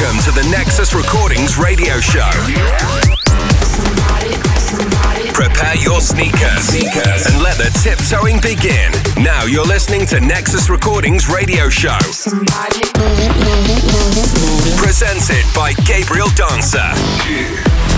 Welcome to the Nexus Recordings radio show. Prepare your sneakers, and let the tiptoeing begin. Now you're listening to Nexus Recordings radio show. Presented by Gabriel Dancer.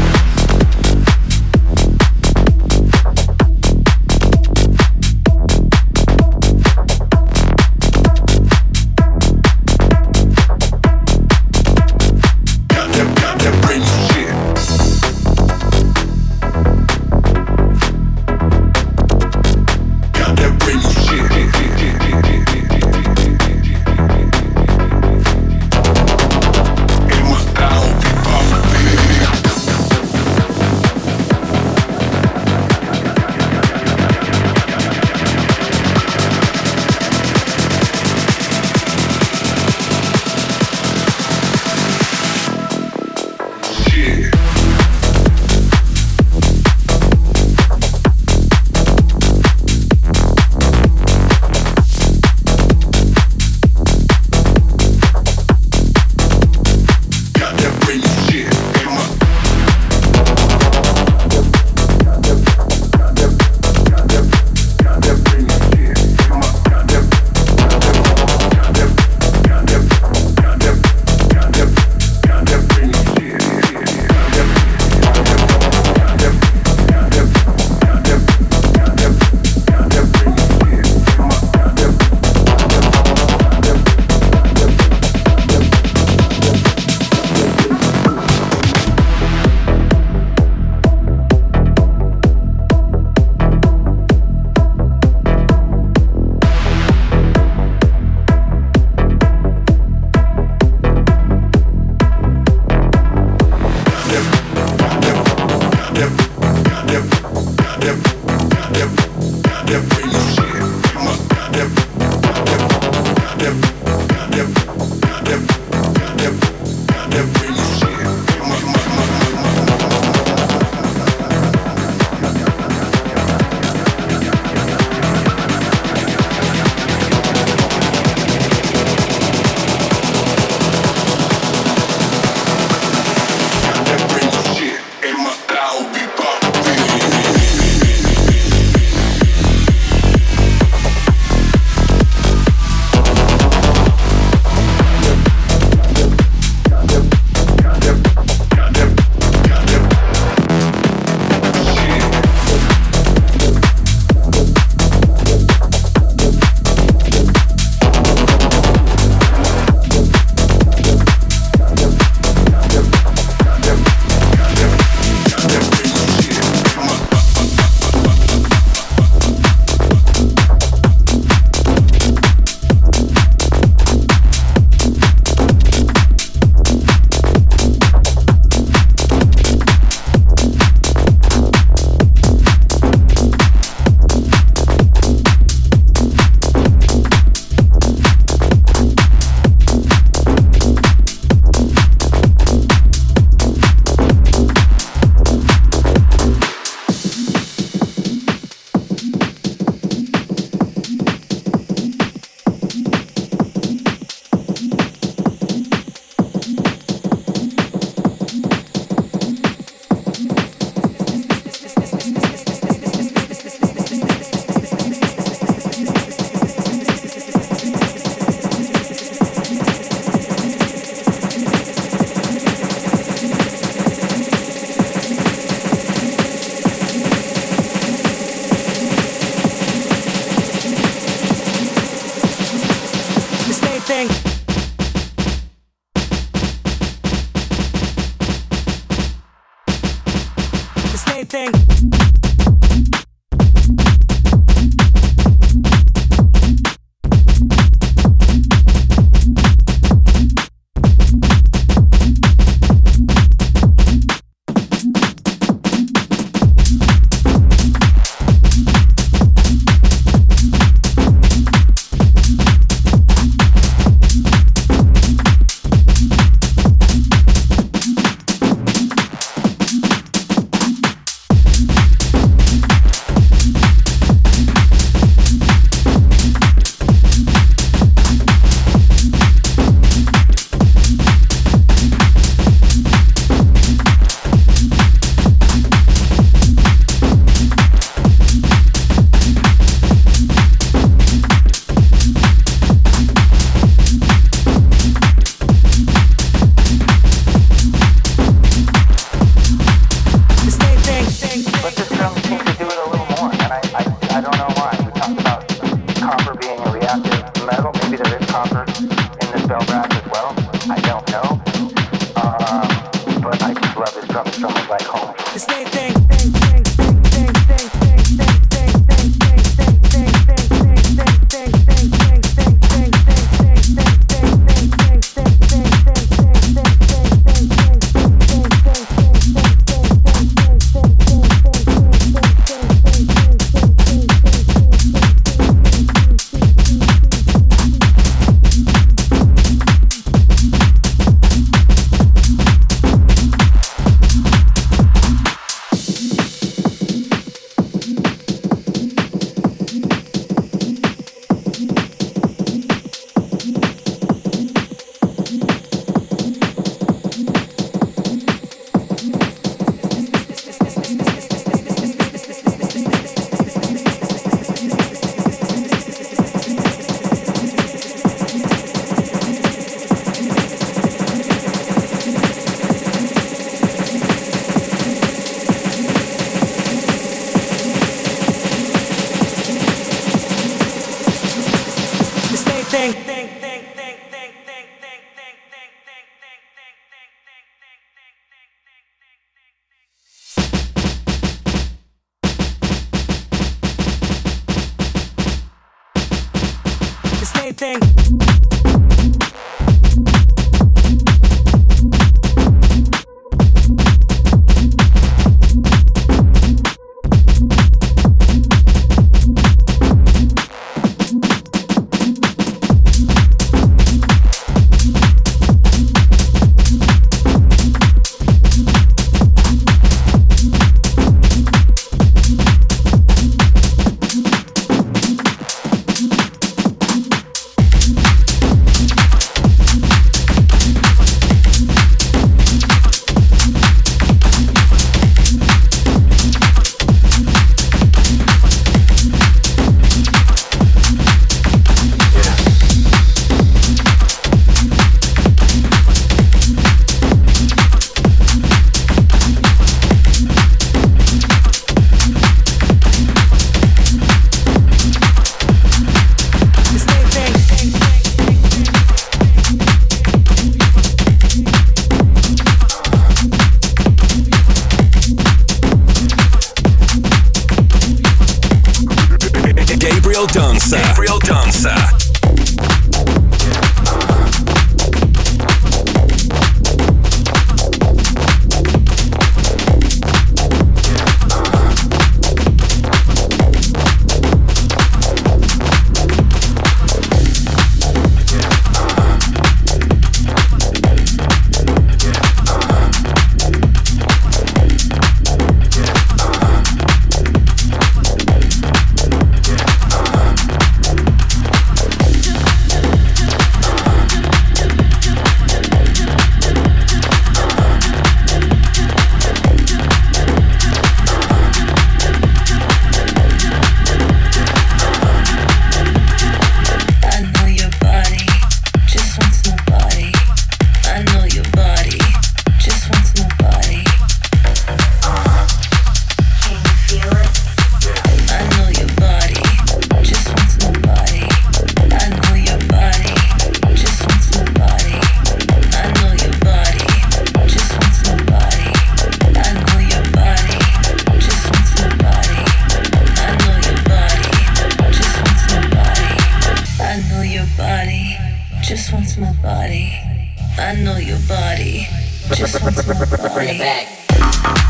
Bring it back.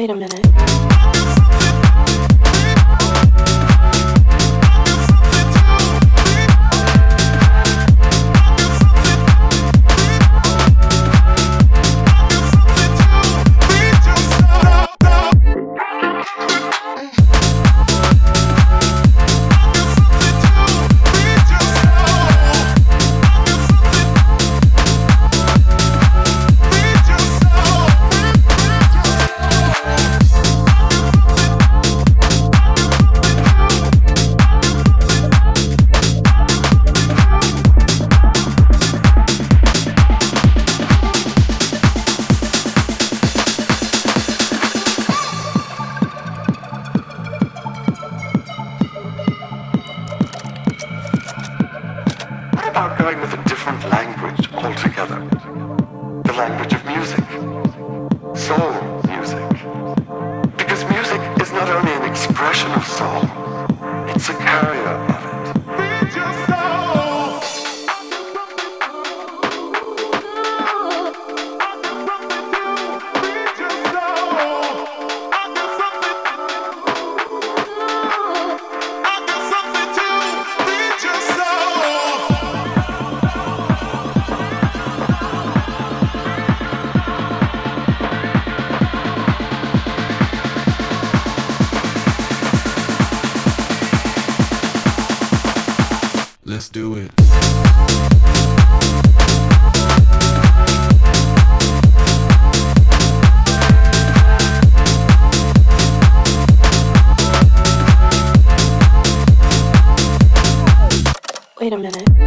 Wait a minute.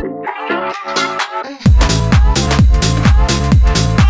Thank you.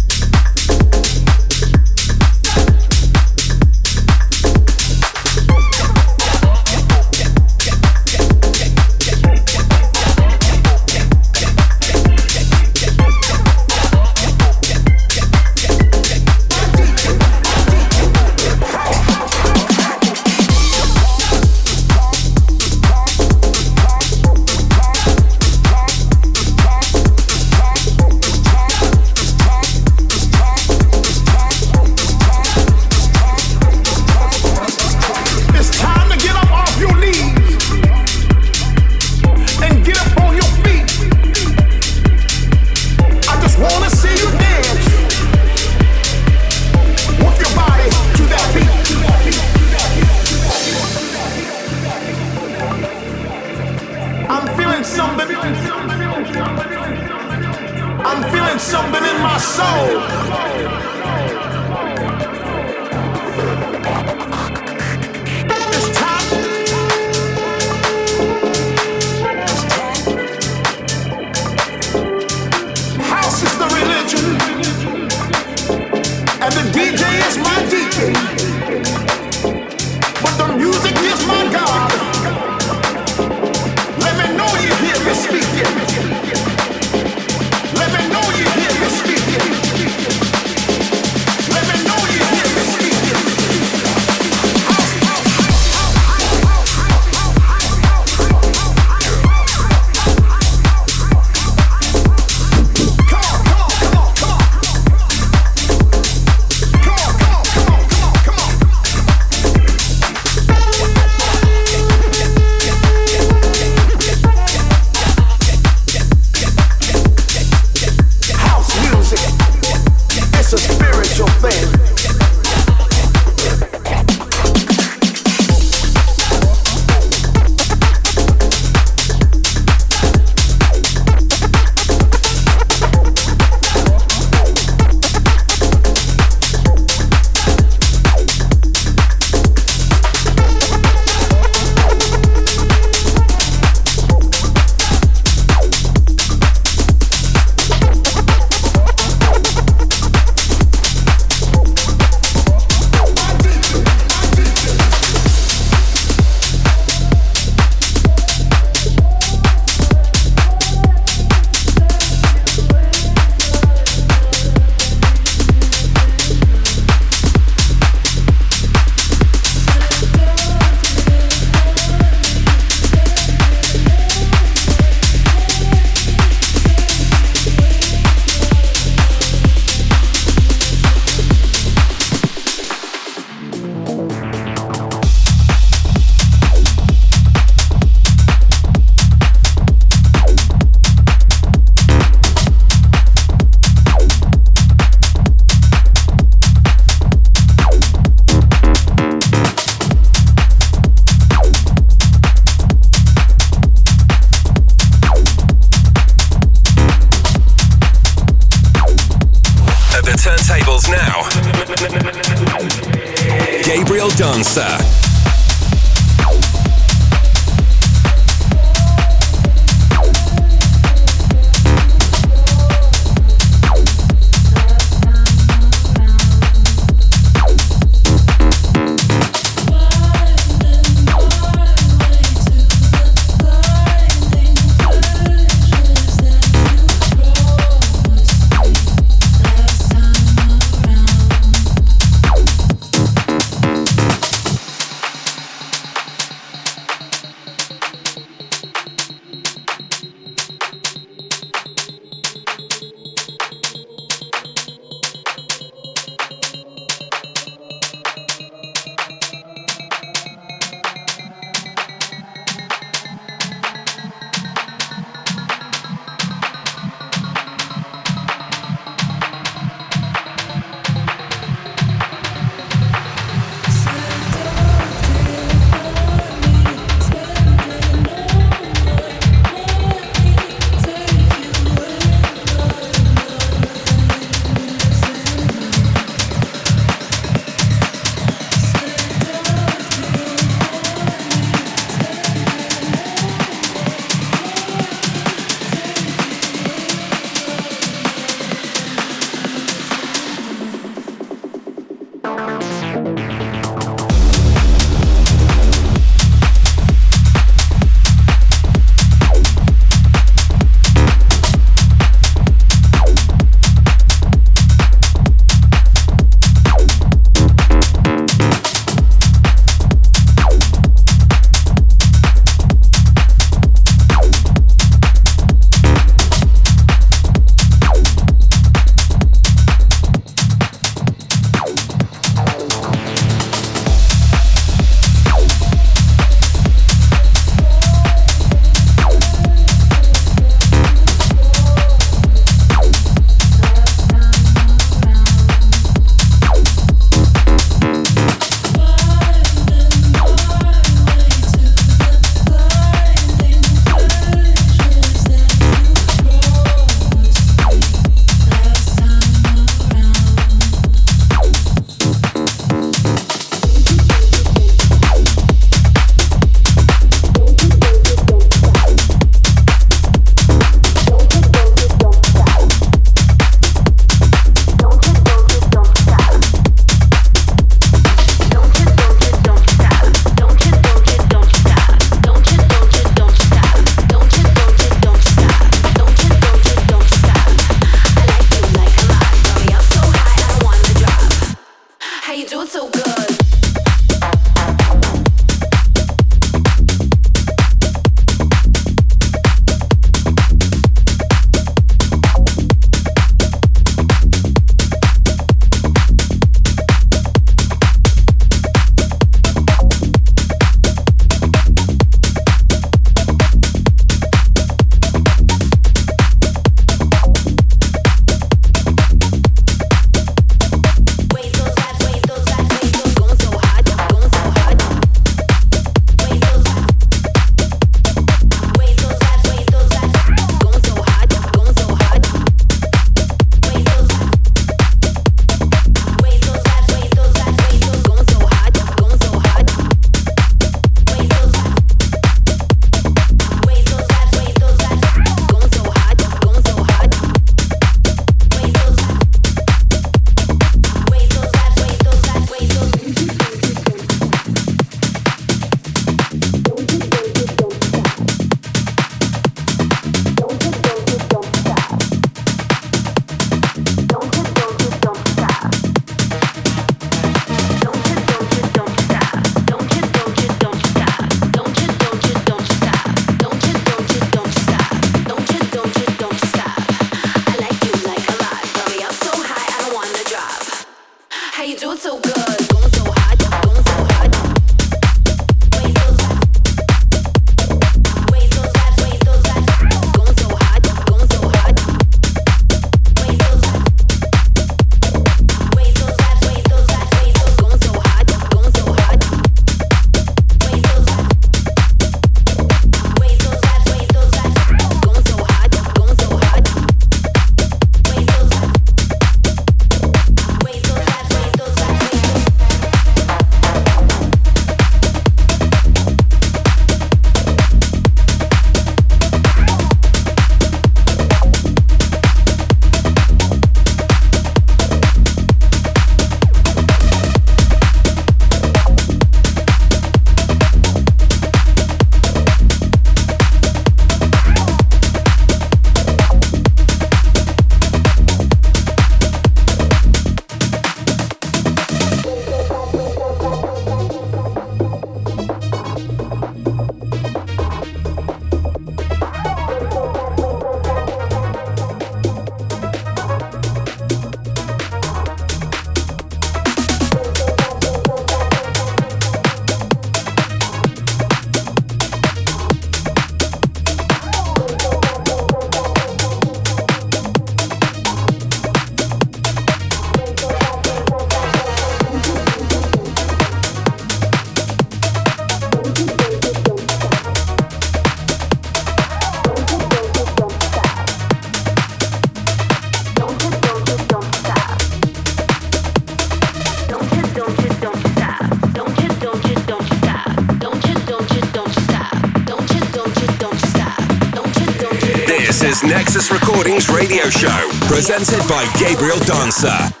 Presented by Gabriel Dancer.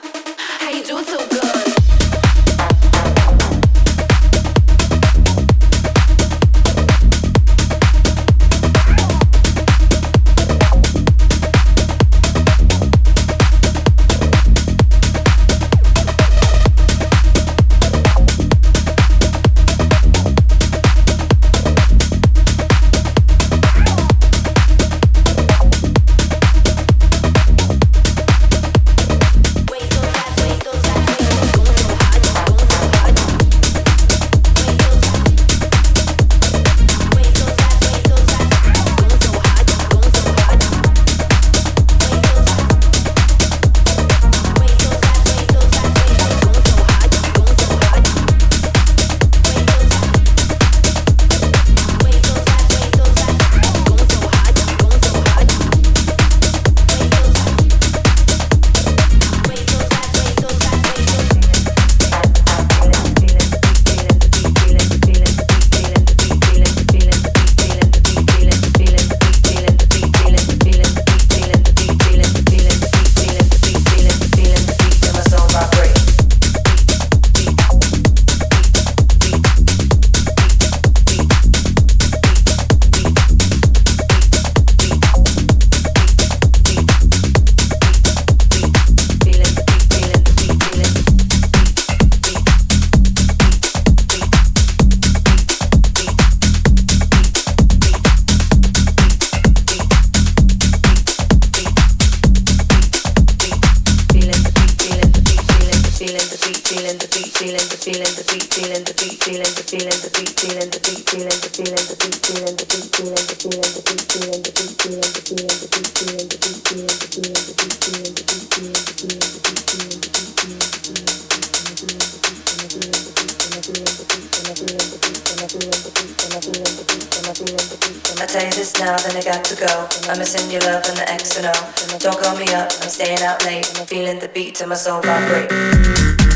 My soul vibrate.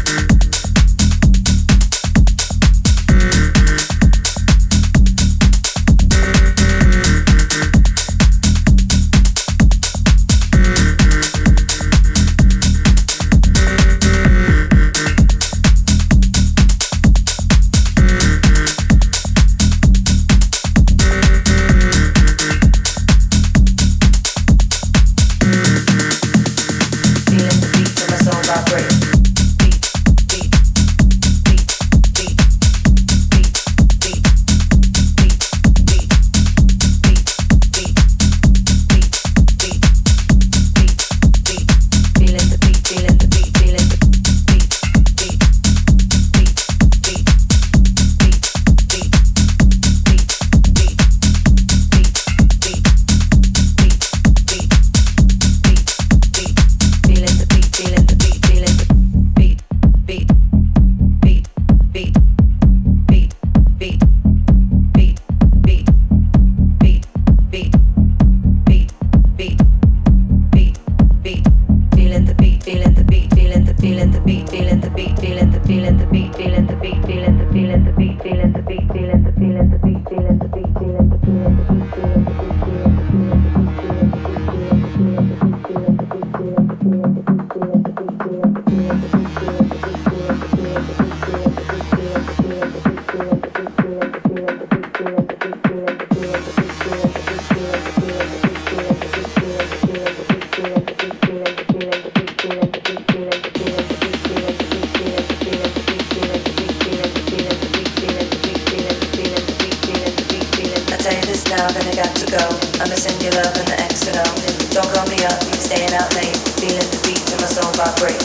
now, then I got to go. I'm missing your love and the exit and Don't call me up, I'm staying out late. Feeling the beat till my soul vibrate.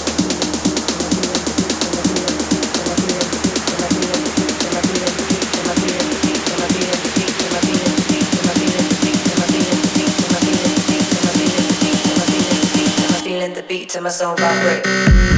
Feeling the beat till my soul vibrate.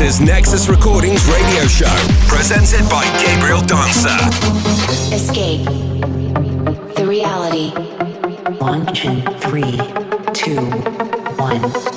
Nexus Nexus Recordings radio show, presented by Gabriel Dancer. Escape the reality. One, two, three, two, one.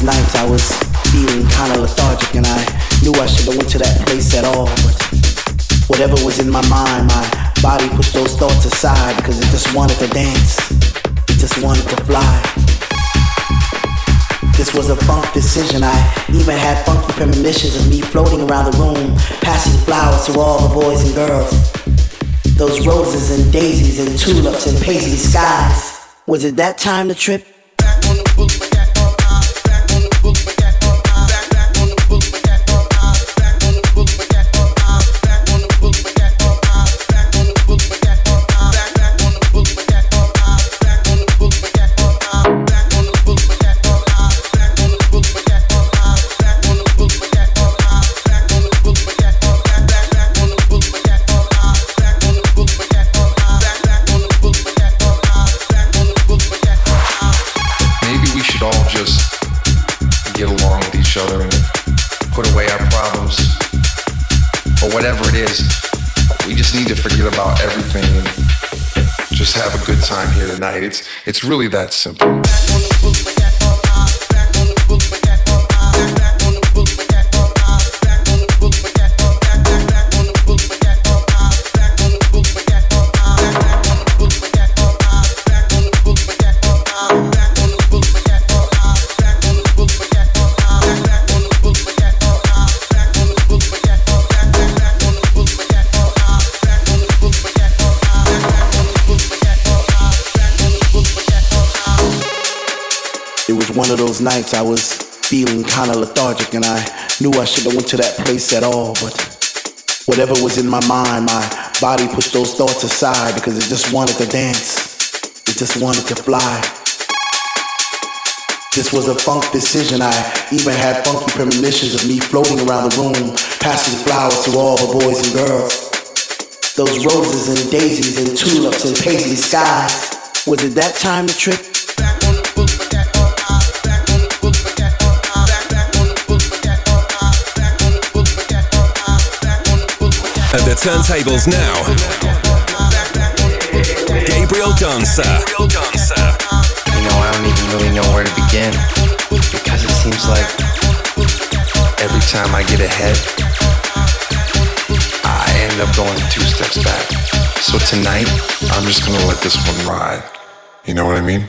Was feeling kinda lethargic and I knew I shouldn't went to that place at all. But whatever was in my mind, my body pushed those thoughts aside. Cause it just wanted to dance, It just wanted to fly. This was a funk decision. I even had funky premonitions of me floating around the room, passing flowers to all the boys and girls. Those roses and daisies and tulips and paisley skies. Was it that time to trip? It's it's really that simple. Nights I was feeling kinda lethargic and I knew I shouldn't have went to that place at all, but whatever was in my mind, my body pushed those thoughts aside because it just wanted to dance. It just wanted to fly. This was a funk decision. I even had funky premonitions of me floating around the room, passing flowers to all the boys and girls. Those roses and daisies and tulips and paisley skies. Was it that time to trip? Turntables now, Gabriel Dancer. You know, I don't even really know where to begin because it seems like every time I get ahead, I end up going two steps back. So tonight, I'm just gonna let this one ride. You know what I mean?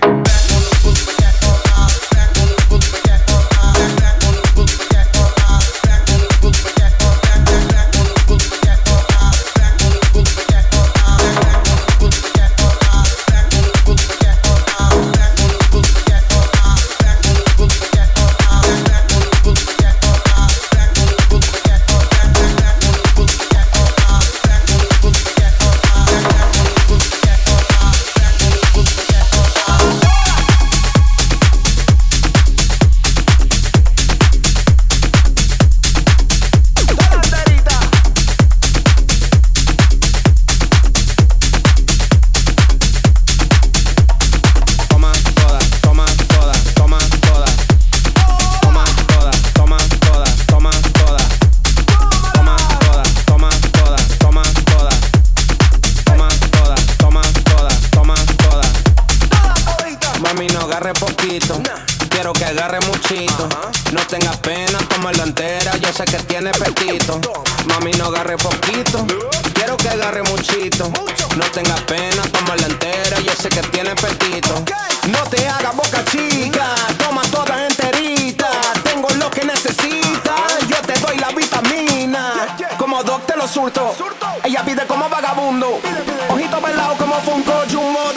agarre poquito. Quiero que agarre muchito. No tengas pena, la entera. Yo sé que tiene petito. Mami, no agarre poquito. Quiero que agarre muchito. No tengas pena, la entera. Yo sé que tiene petito. No te hagas boca chica. Toma toda enterita. Tengo lo que necesitas. Yo te doy la vitamina. Como doc te lo surto. Ella pide como vagabundo. Pide, pide. Ojito pelado como Funko Jumbo.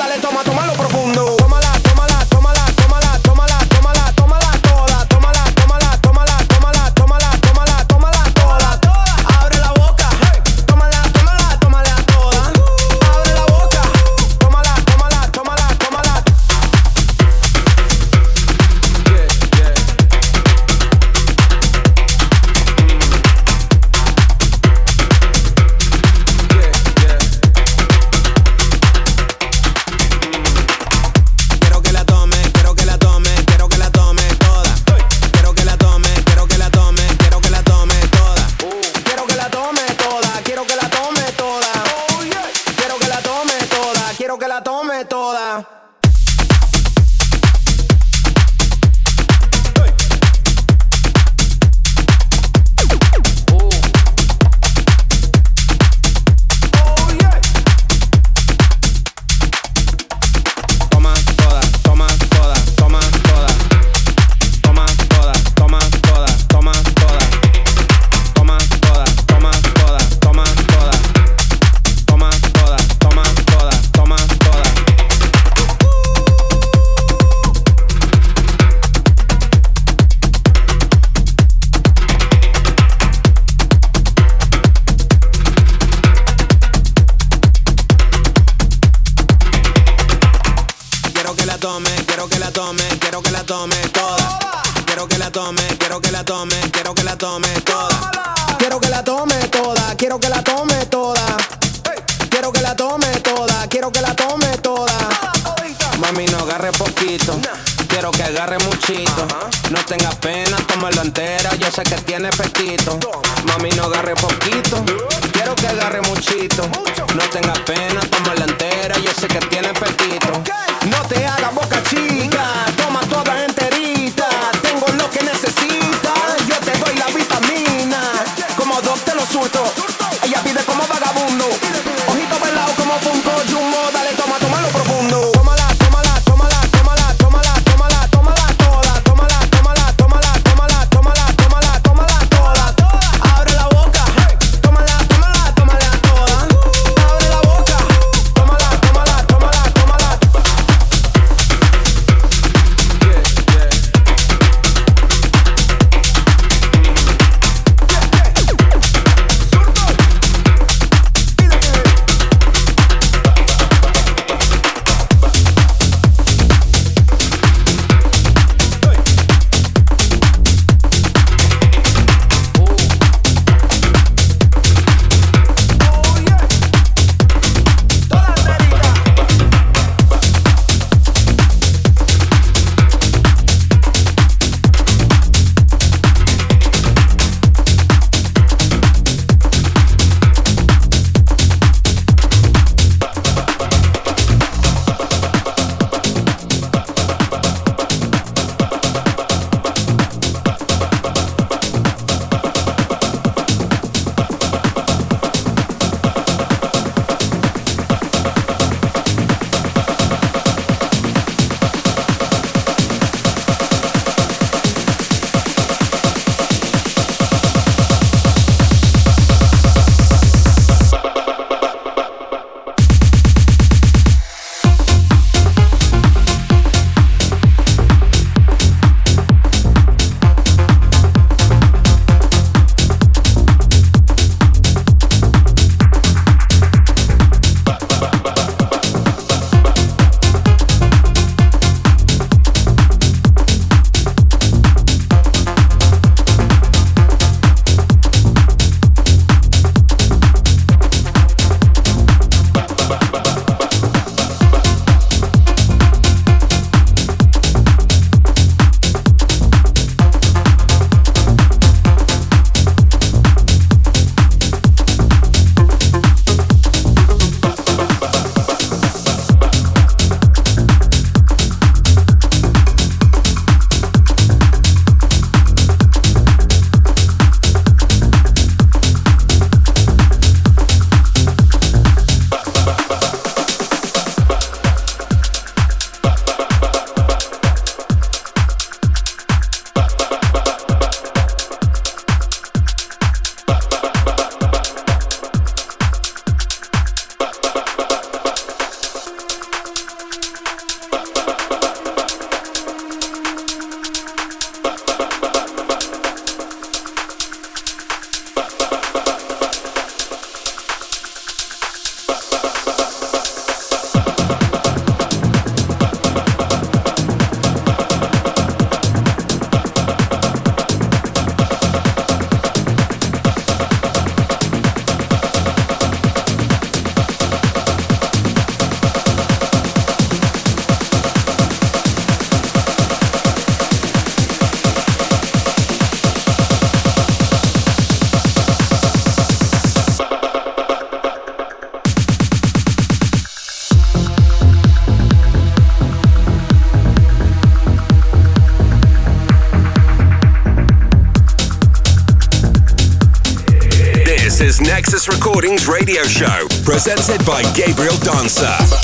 quiero que la tome, quiero que la tome toda. Quiero que la tome, quiero que la tome, quiero que la tome toda. Quiero que la tome toda, quiero que la tome toda. Quiero que la tome toda, quiero que la tome toda. Mami, no agarre poquito. Quiero que agarre muchito. No tenga pena, tómalo entera. Yo sé que tiene pechito. Mami, no agarre poquito. Quiero que agarre muchito. No tenga pena, tómalo entera. Yo sé que tiene pechito. radio show, presented by Gabriel Dancer.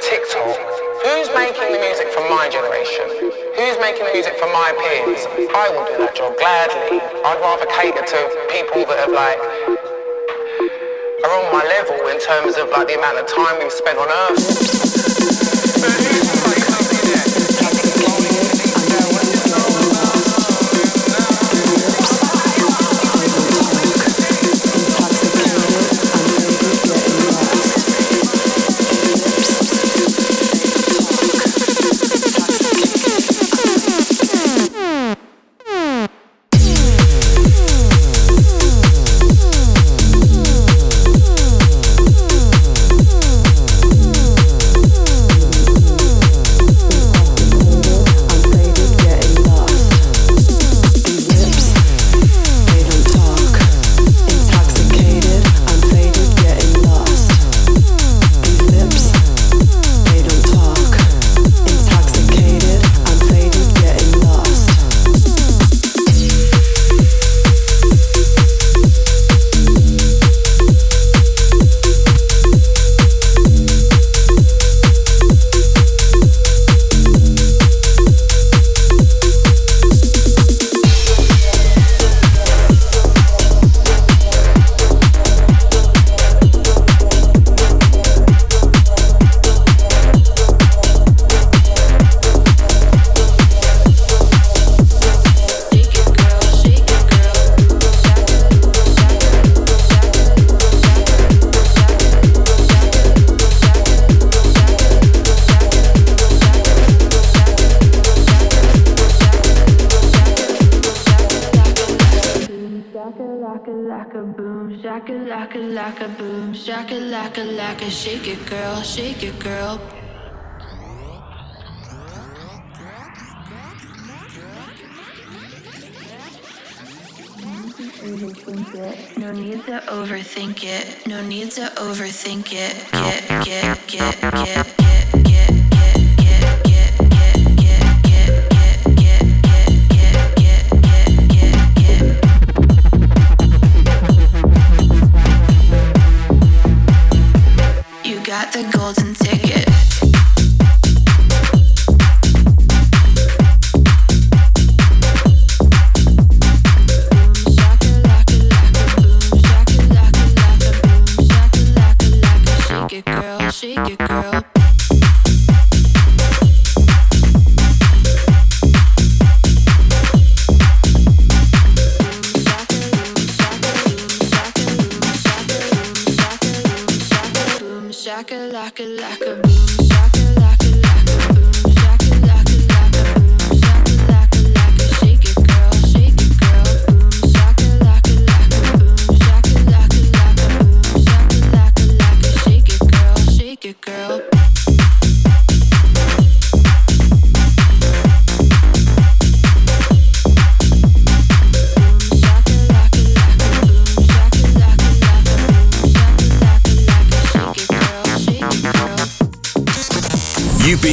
TikTok, who's making the music for my generation? Who's making the music for my peers? I will do that job gladly. I'd rather cater to people that have like are on my level in terms of like the amount of time we've spent on earth. Shaka laka laka boom, shaka laka laka boom, shaka laka laka, shake it girl, shake it girl. No need to overthink it. No need to overthink it. Get, get, get, get. The golden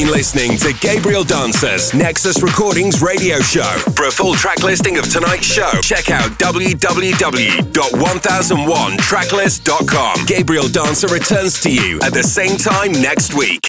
been listening to Gabriel Dancer's Nexus Recordings radio show. For a full track listing of tonight's show, check out www.1001tracklist.com. Gabriel Dancer returns to you at the same time next week.